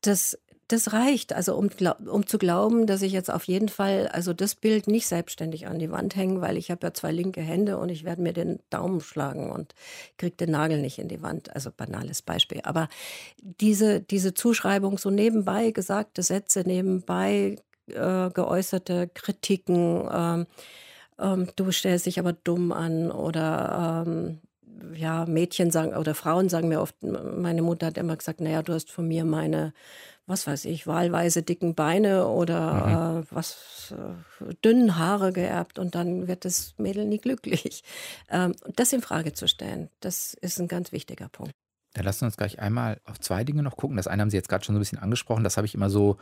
[SPEAKER 3] das, das reicht, also um, um zu glauben, dass ich jetzt auf jeden Fall, also das Bild nicht selbstständig an die Wand hängen, weil ich habe ja zwei linke Hände und ich werde mir den Daumen schlagen und kriege den Nagel nicht in die Wand. Also banales Beispiel. Aber diese, diese Zuschreibung, so nebenbei gesagte Sätze, nebenbei äh, geäußerte Kritiken, ähm, ähm, du stellst dich aber dumm an oder ähm, ja, Mädchen sagen oder Frauen sagen mir oft, meine Mutter hat immer gesagt, naja, du hast von mir meine, was weiß ich, wahlweise dicken Beine oder mhm. äh, was äh, dünnen Haare geerbt und dann wird das Mädel nie glücklich. Ähm, das in Frage zu stellen, das ist ein ganz wichtiger Punkt.
[SPEAKER 2] Dann lassen wir uns gleich einmal auf zwei Dinge noch gucken. Das eine haben Sie jetzt gerade schon so ein bisschen angesprochen, das habe ich immer so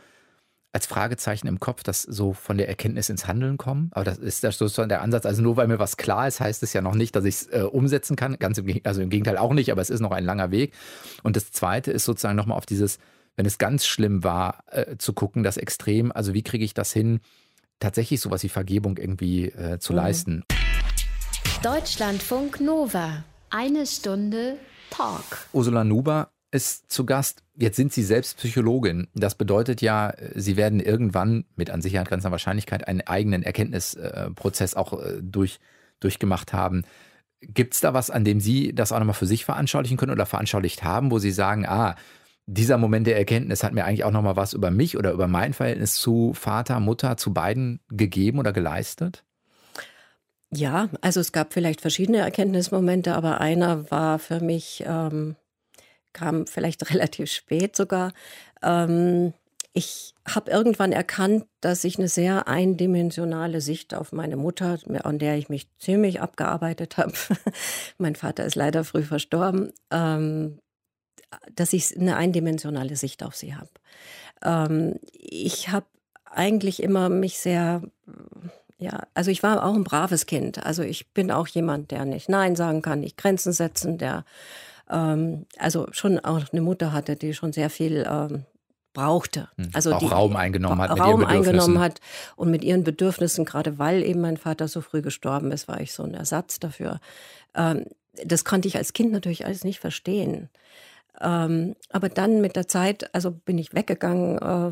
[SPEAKER 2] als Fragezeichen im Kopf, dass so von der Erkenntnis ins Handeln kommen. Aber das ist das sozusagen der Ansatz. Also nur weil mir was klar ist, heißt es ja noch nicht, dass ich es äh, umsetzen kann. Ganz im, also im Gegenteil auch nicht, aber es ist noch ein langer Weg. Und das Zweite ist sozusagen nochmal auf dieses, wenn es ganz schlimm war, äh, zu gucken, das Extrem, also wie kriege ich das hin, tatsächlich sowas wie Vergebung irgendwie äh, zu mhm. leisten.
[SPEAKER 1] Deutschlandfunk Nova. Eine Stunde Talk.
[SPEAKER 2] Ursula Nuber ist zu Gast. Jetzt sind Sie selbst Psychologin. Das bedeutet ja, Sie werden irgendwann mit an Sicherheit grenzender Wahrscheinlichkeit einen eigenen Erkenntnisprozess auch äh, durch, durchgemacht haben. Gibt es da was, an dem Sie das auch nochmal für sich veranschaulichen können oder veranschaulicht haben, wo Sie sagen, ah, dieser Moment der Erkenntnis hat mir eigentlich auch nochmal was über mich oder über mein Verhältnis zu Vater, Mutter, zu beiden gegeben oder geleistet?
[SPEAKER 3] Ja, also es gab vielleicht verschiedene Erkenntnismomente, aber einer war für mich ähm, kam vielleicht [laughs] relativ spät sogar. Ähm, ich habe irgendwann erkannt, dass ich eine sehr eindimensionale Sicht auf meine Mutter, an der ich mich ziemlich abgearbeitet [laughs] habe, mein Vater ist leider früh verstorben, ähm, dass ich eine eindimensionale Sicht auf sie habe. Ähm, ich habe eigentlich immer mich sehr, ja, also ich war auch ein braves Kind. Also ich bin auch jemand, der nicht Nein sagen kann, nicht Grenzen setzen, der ähm, also schon auch eine Mutter hatte, die schon sehr viel ähm, brauchte.
[SPEAKER 2] Hm.
[SPEAKER 3] Also
[SPEAKER 2] auch
[SPEAKER 3] die
[SPEAKER 2] Raum eingenommen hat.
[SPEAKER 3] Raum eingenommen hat und mit ihren Bedürfnissen, gerade weil eben mein Vater so früh gestorben ist, war ich so ein Ersatz dafür. Ähm, das konnte ich als Kind natürlich alles nicht verstehen. Ähm, aber dann mit der Zeit, also bin ich weggegangen, äh,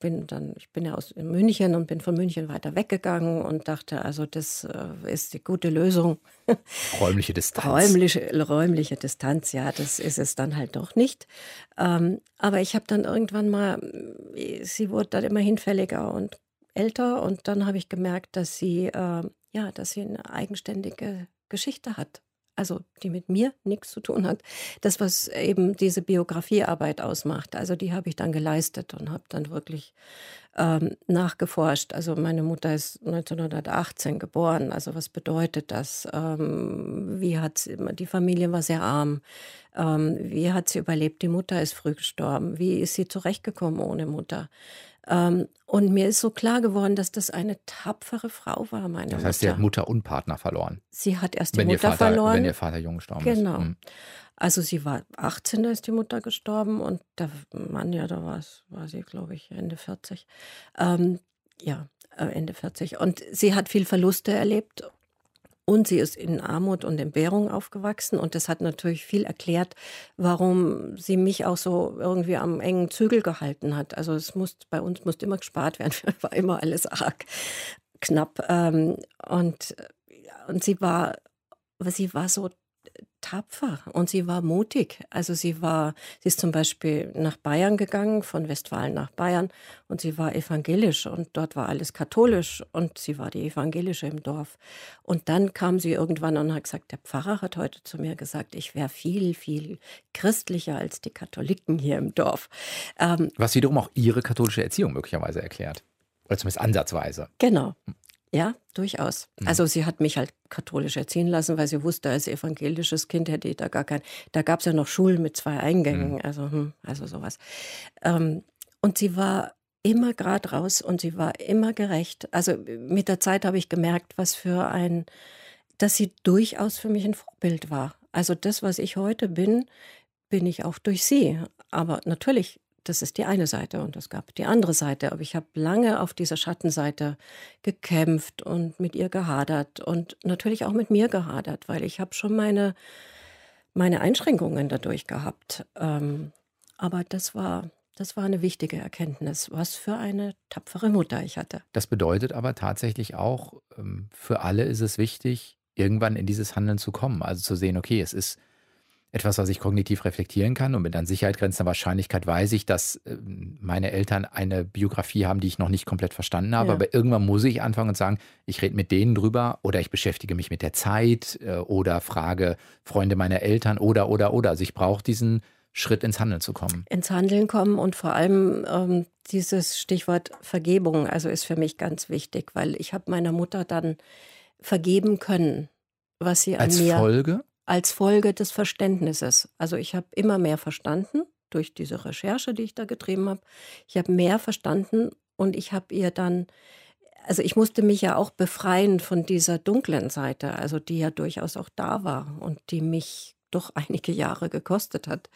[SPEAKER 3] bin dann, ich bin ja aus München und bin von München weiter weggegangen und dachte, also das äh, ist die gute Lösung. [laughs]
[SPEAKER 2] Räumliche Distanz.
[SPEAKER 3] Räumliche, räumliche Distanz, ja, das ist es dann halt doch nicht. Ähm, aber ich habe dann irgendwann mal, sie wurde dann immer hinfälliger und älter und dann habe ich gemerkt, dass sie, äh, ja, dass sie eine eigenständige Geschichte hat also die mit mir nichts zu tun hat. Das, was eben diese Biografiearbeit ausmacht, also die habe ich dann geleistet und habe dann wirklich ähm, nachgeforscht. Also meine Mutter ist 1918 geboren. Also was bedeutet das? Ähm, wie hat die Familie war sehr arm. Ähm, wie hat sie überlebt? Die Mutter ist früh gestorben. Wie ist sie zurechtgekommen ohne Mutter? Ähm, und mir ist so klar geworden, dass das eine tapfere Frau war, meine
[SPEAKER 2] Das heißt, sie hat Mutter und Partner verloren.
[SPEAKER 3] Sie hat erst die
[SPEAKER 2] Wenn
[SPEAKER 3] Mutter
[SPEAKER 2] Vater,
[SPEAKER 3] verloren.
[SPEAKER 2] wenn ihr Vater jung gestorben ist.
[SPEAKER 3] Genau.
[SPEAKER 2] Hm.
[SPEAKER 3] Also sie war 18, da ist die Mutter gestorben und der Mann, ja, da war war sie, glaube ich, Ende 40. Ähm, ja, äh, Ende 40. Und sie hat viel Verluste erlebt und sie ist in Armut und Entbehrung aufgewachsen. Und das hat natürlich viel erklärt, warum sie mich auch so irgendwie am engen Zügel gehalten hat. Also es muss, bei uns musste immer gespart werden, [laughs] war immer alles arg knapp. Ähm, und, und sie war, sie war so tapfer und sie war mutig. Also sie war, sie ist zum Beispiel nach Bayern gegangen, von Westfalen nach Bayern und sie war evangelisch und dort war alles katholisch und sie war die evangelische im Dorf. Und dann kam sie irgendwann und hat gesagt, der Pfarrer hat heute zu mir gesagt, ich wäre viel, viel christlicher als die Katholiken hier im Dorf. Ähm,
[SPEAKER 2] Was wiederum auch ihre katholische Erziehung möglicherweise erklärt. Oder zumindest ansatzweise.
[SPEAKER 3] Genau. Ja, durchaus. Also sie hat mich halt katholisch erziehen lassen, weil sie wusste, als evangelisches Kind hätte ich da gar kein. Da gab es ja noch Schulen mit zwei Eingängen, also, hm, also sowas. Ähm, und sie war immer gerade raus und sie war immer gerecht. Also mit der Zeit habe ich gemerkt, was für ein, dass sie durchaus für mich ein Vorbild war. Also das, was ich heute bin, bin ich auch durch sie. Aber natürlich das ist die eine Seite und es gab die andere Seite. Aber ich habe lange auf dieser Schattenseite gekämpft und mit ihr gehadert und natürlich auch mit mir gehadert, weil ich habe schon meine, meine Einschränkungen dadurch gehabt. Ähm, aber das war, das war eine wichtige Erkenntnis, was für eine tapfere Mutter ich hatte.
[SPEAKER 2] Das bedeutet aber tatsächlich auch, ähm, für alle ist es wichtig, irgendwann in dieses Handeln zu kommen. Also zu sehen, okay, es ist etwas, was ich kognitiv reflektieren kann und mit an Sicherheit grenzender Wahrscheinlichkeit weiß ich, dass ähm, meine Eltern eine Biografie haben, die ich noch nicht komplett verstanden habe.
[SPEAKER 3] Ja.
[SPEAKER 2] Aber irgendwann muss ich anfangen und sagen, ich rede mit denen drüber oder ich beschäftige mich mit der Zeit äh, oder frage Freunde meiner Eltern oder, oder, oder. Also ich brauche diesen Schritt ins Handeln zu kommen.
[SPEAKER 3] ins Handeln kommen und vor allem ähm, dieses Stichwort Vergebung, also ist für mich ganz wichtig, weil ich habe meiner Mutter dann vergeben können, was sie an
[SPEAKER 2] Als
[SPEAKER 3] mir
[SPEAKER 2] Folge?
[SPEAKER 3] Als Folge des Verständnisses. Also ich habe immer mehr verstanden durch diese Recherche, die ich da getrieben habe. Ich habe mehr verstanden und ich habe ihr dann, also ich musste mich ja auch befreien von dieser dunklen Seite, also die ja durchaus auch da war und die mich doch [laughs] einige Jahre gekostet hat.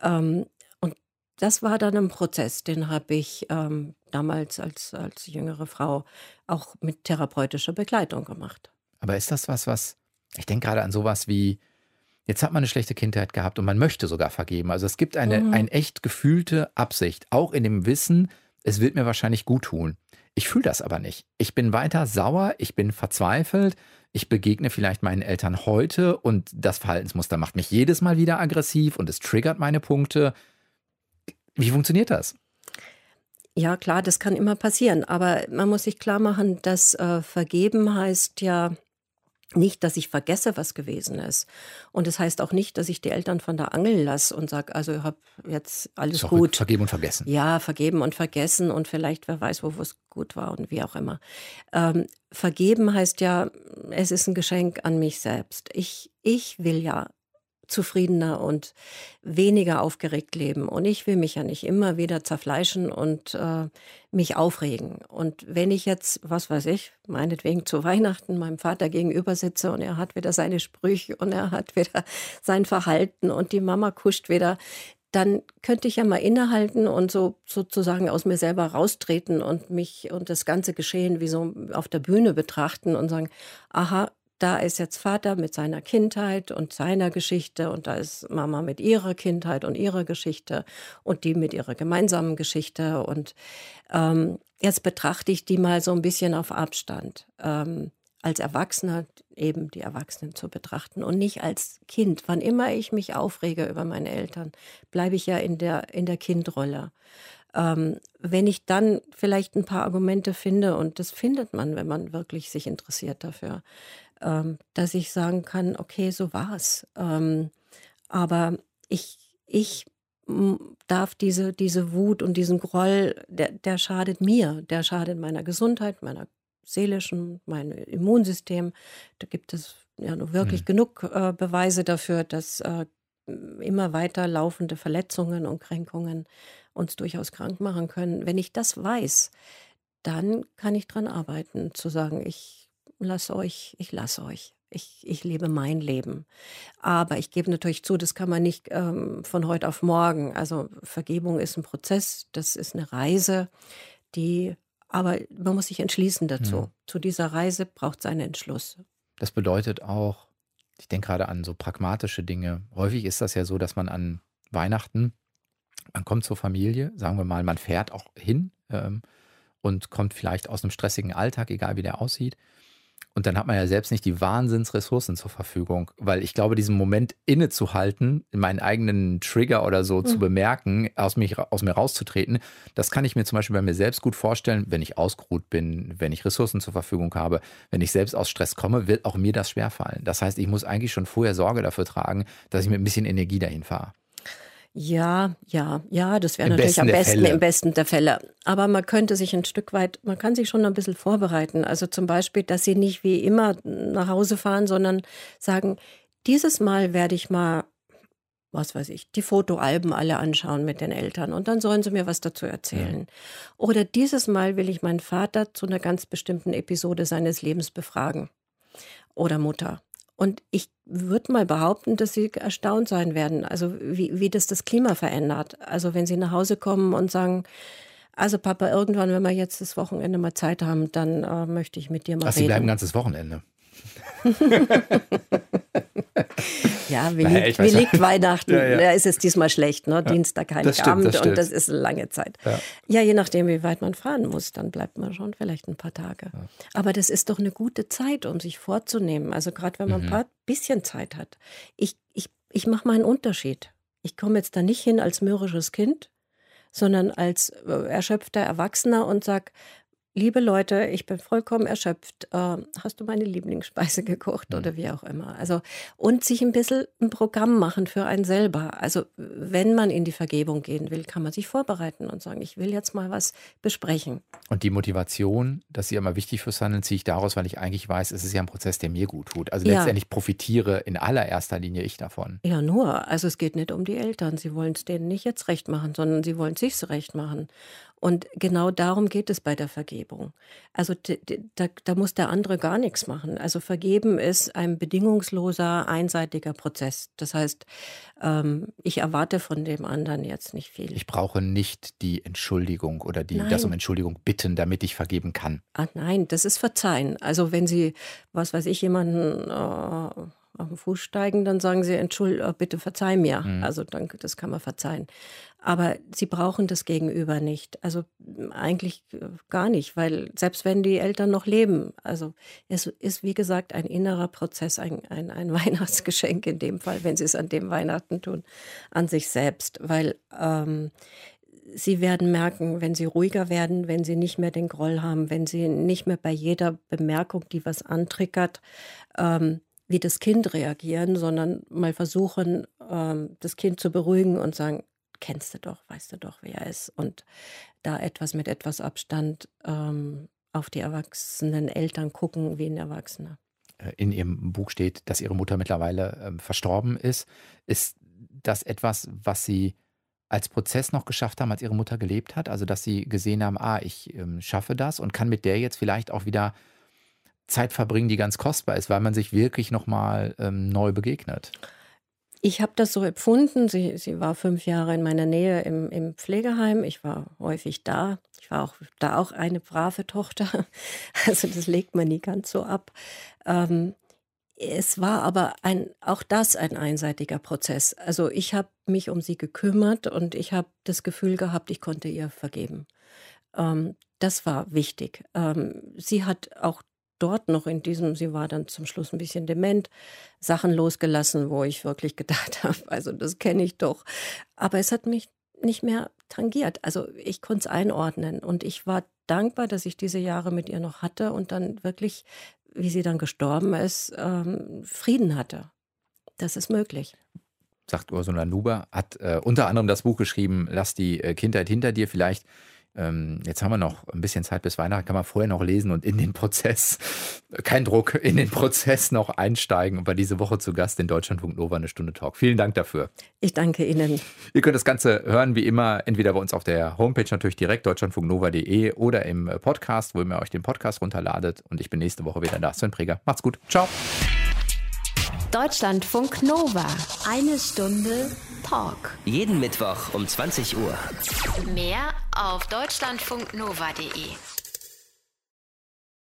[SPEAKER 3] Ähm, und das war dann ein Prozess, den habe ich ähm, damals als, als jüngere Frau auch mit therapeutischer Begleitung gemacht.
[SPEAKER 2] Aber ist das was, was, ich denke gerade an sowas wie, jetzt hat man eine schlechte Kindheit gehabt und man möchte sogar vergeben. Also es gibt eine,
[SPEAKER 3] Mhm.
[SPEAKER 2] eine echt gefühlte Absicht, auch in dem Wissen, es wird mir wahrscheinlich gut tun. Ich fühle das aber nicht. Ich bin weiter sauer, ich bin verzweifelt, ich begegne vielleicht meinen Eltern heute und das Verhaltensmuster macht mich jedes Mal wieder aggressiv und es triggert meine Punkte. Wie funktioniert das?
[SPEAKER 3] Ja, klar, das kann immer passieren, aber man muss sich klar machen, dass äh, vergeben heißt ja nicht, dass ich vergesse, was gewesen ist. Und es das heißt auch nicht, dass ich die Eltern von der Angel lasse und sage, also ich habe jetzt alles
[SPEAKER 2] Zurück,
[SPEAKER 3] gut.
[SPEAKER 2] Vergeben und vergessen.
[SPEAKER 3] Ja, vergeben und vergessen und vielleicht, wer weiß, wo es gut war und wie auch immer. Ähm, vergeben heißt ja, es ist ein Geschenk an mich selbst. Ich, ich will ja zufriedener und weniger aufgeregt leben. Und ich will mich ja nicht immer wieder zerfleischen und äh, mich aufregen. Und wenn ich jetzt, was weiß ich, meinetwegen zu Weihnachten meinem Vater gegenüber sitze und er hat wieder seine Sprüche und er hat wieder sein Verhalten und die Mama kuscht wieder, dann könnte ich ja mal innehalten und so sozusagen aus mir selber raustreten und mich und das ganze Geschehen wie so auf der Bühne betrachten und sagen, aha, da ist jetzt Vater mit seiner Kindheit und seiner Geschichte und da ist Mama mit ihrer Kindheit und ihrer Geschichte und die mit ihrer gemeinsamen Geschichte und ähm, jetzt betrachte ich die mal so ein bisschen auf Abstand. Ähm, als Erwachsener eben die Erwachsenen zu betrachten und nicht als Kind. Wann immer ich mich aufrege über meine Eltern, bleibe ich ja in der, in der Kindrolle. Ähm, wenn ich dann vielleicht ein paar Argumente finde, und das findet man, wenn man wirklich sich interessiert dafür, ähm, dass ich sagen kann, okay, so war's. Ähm, aber ich, ich darf diese, diese Wut und diesen Groll, der, der schadet mir, der schadet meiner Gesundheit, meiner seelischen, meinem Immunsystem. Da gibt es ja nur wirklich hm. genug äh, Beweise dafür, dass äh, immer weiter laufende Verletzungen und Kränkungen uns durchaus krank machen können. Wenn ich das weiß, dann kann ich dran arbeiten, zu sagen, ich lasse euch, ich lasse euch. Ich, ich lebe mein Leben. Aber ich gebe natürlich zu, das kann man nicht ähm, von heute auf morgen. Also Vergebung ist ein Prozess, das ist eine Reise, die, aber man muss sich entschließen dazu. Mhm. Zu dieser Reise braucht es einen Entschluss.
[SPEAKER 2] Das bedeutet auch, ich denke gerade an so pragmatische Dinge. Häufig ist das ja so, dass man an Weihnachten, man kommt zur Familie, sagen wir mal, man fährt auch hin ähm, und kommt vielleicht aus einem stressigen Alltag, egal wie der aussieht. Und dann hat man ja selbst nicht die Wahnsinnsressourcen zur Verfügung, weil ich glaube, diesen Moment innezuhalten, meinen eigenen Trigger oder so mhm. zu bemerken, aus, mich, aus mir rauszutreten, das kann ich mir zum Beispiel bei mir selbst gut vorstellen, wenn ich ausgeruht bin, wenn ich Ressourcen zur Verfügung habe, wenn ich selbst aus Stress komme, wird auch mir das schwerfallen. Das heißt, ich muss eigentlich schon vorher Sorge dafür tragen, dass ich mit ein bisschen Energie dahin fahre.
[SPEAKER 3] Ja, ja, ja, das wäre natürlich am besten Fälle. im besten der Fälle. Aber man könnte sich ein Stück weit, man kann sich schon ein bisschen vorbereiten. Also zum Beispiel, dass sie nicht wie immer nach Hause fahren, sondern sagen, dieses Mal werde ich mal, was weiß ich, die Fotoalben alle anschauen mit den Eltern und dann sollen sie mir was dazu erzählen. Ja. Oder dieses Mal will ich meinen Vater zu einer ganz bestimmten Episode seines Lebens befragen. Oder Mutter. Und ich würde mal behaupten, dass Sie erstaunt sein werden, also wie, wie das das Klima verändert. Also wenn Sie nach Hause kommen und sagen, also Papa, irgendwann, wenn wir jetzt das Wochenende mal Zeit haben, dann äh, möchte ich mit dir mal Ach, reden.
[SPEAKER 2] Sie bleiben ein ganzes Wochenende. [laughs] [laughs]
[SPEAKER 3] ja, wie, naja, liegt, wie liegt Weihnachten? [laughs] Ja, ja. Da ist es diesmal schlecht, ne? Dienstag, Heiligabend das und das ist eine lange Zeit. Ja. ja. je nachdem, wie weit man fahren muss, dann bleibt man schon vielleicht ein paar Tage. Aber das ist doch eine gute Zeit, um sich vorzunehmen. Also gerade wenn man mhm. ein paar bisschen Zeit hat. Ich, ich, ich mache mal einen Unterschied. Ich komme jetzt da nicht hin als mürrisches Kind, sondern als äh, erschöpfter Erwachsener und sage, liebe Leute, ich bin vollkommen erschöpft. Äh, hast du meine Lieblingsspeise gekocht oder wie auch immer? Also, und sich ein bisschen ein Programm machen für einen selber. Also, wenn man in die Vergebung gehen will, kann man sich vorbereiten und sagen, ich will jetzt mal was besprechen.
[SPEAKER 2] Und die Motivation, das ist ja immer wichtig fürs Handeln, ziehe ich daraus, weil ich eigentlich weiß, es ist ja ein Prozess, der mir gut tut. Also letztendlich ja. profitiere in allererster Linie ich davon.
[SPEAKER 3] Ja, nur. Also es geht nicht um die Eltern. Sie wollen es denen nicht jetzt recht machen, sondern sie wollen es sich recht machen. Und genau darum geht es bei der Vergebung. Also da, da, muss der andere gar nichts machen. Also vergeben ist ein bedingungsloser, einseitiger Prozess. Das heißt, ähm, ich erwarte von dem anderen jetzt nicht viel.
[SPEAKER 2] Ich brauche nicht die Entschuldigung oder die, das um Entschuldigung bitten, damit ich vergeben kann.
[SPEAKER 3] Ah, nein, das ist Verzeihen. Also wenn Sie, was weiß ich, jemanden... Äh, auf den Fuß steigen, dann sagen sie, Entschuldigung, bitte verzeih mir. Mhm. Also danke, das kann man verzeihen. Aber sie brauchen das Gegenüber nicht. Also eigentlich äh, gar nicht, weil selbst wenn die Eltern noch leben, also es ist wie gesagt ein innerer Prozess, ein, ein, ein [laughs] Weihnachtsgeschenk in dem Fall, wenn sie es an dem Weihnachten tun, an sich selbst, weil ähm, sie werden merken, wenn sie ruhiger werden, wenn sie nicht mehr den Groll haben, wenn sie nicht mehr bei jeder Bemerkung, die was antriggert, ähm, wie das Kind reagieren, sondern mal versuchen, ähm, das Kind zu beruhigen und sagen, kennst du doch, weißt du doch, wer er ist. Und da etwas mit etwas Abstand ähm, auf die erwachsenen Eltern gucken wie ein Erwachsener.
[SPEAKER 2] Äh, in Ihrem Buch steht, dass Ihre Mutter mittlerweile ähm, verstorben ist. Ist das etwas, was Sie als Prozess noch geschafft haben, als Ihre Mutter gelebt hat? Also, dass Sie gesehen haben, ah, ich schaffe das und kann mit der jetzt vielleicht auch wieder Zeit verbringen, die ganz kostbar ist, weil man sich wirklich nochmal ähm, neu begegnet.
[SPEAKER 3] Ich habe das so empfunden. Sie, sie war fünf Jahre in meiner Nähe im, im Pflegeheim. Ich war häufig da. Ich war auch da auch eine brave Tochter. [laughs] Also das legt man nie ganz so ab. Ähm, es war aber ein, auch das ein einseitiger Prozess. Also ich habe mich um sie gekümmert und ich habe das Gefühl gehabt, ich konnte ihr vergeben. Ähm, das war wichtig. Ähm, sie hat auch dort noch in diesem, sie war dann zum Schluss ein bisschen dement, Sachen losgelassen, wo ich wirklich gedacht [laughs] habe, also das kenne ich doch. Aber es hat mich nicht mehr tangiert. Also ich konnte es einordnen und ich war dankbar, dass ich diese Jahre mit ihr noch hatte und dann wirklich wie sie dann gestorben ist, ähm, Frieden hatte. Das ist möglich
[SPEAKER 2] sagt Ursula Nuber, hat äh, unter anderem das Buch geschrieben, Lass die äh, Kindheit hinter dir. Vielleicht ähm, jetzt haben wir noch ein bisschen Zeit bis Weihnachten, kann man vorher noch lesen und in den Prozess, kein Druck, in den Prozess noch einsteigen und war diese Woche zu Gast in Deutschlandfunk Nova eine Stunde Talk. Vielen Dank dafür.
[SPEAKER 3] Ich danke Ihnen.
[SPEAKER 2] Ihr könnt das Ganze hören wie immer, entweder bei uns auf der Homepage natürlich direkt deutschlandfunknova.de oder im Podcast, wo ihr euch den Podcast runterladet. Und ich bin nächste Woche wieder da. Sven Präger. Macht's gut. Ciao.
[SPEAKER 1] Deutschlandfunk Nova. Eine Stunde Talk.
[SPEAKER 4] Jeden Mittwoch um 20 Uhr.
[SPEAKER 1] Mehr auf deutschlandfunknova.de.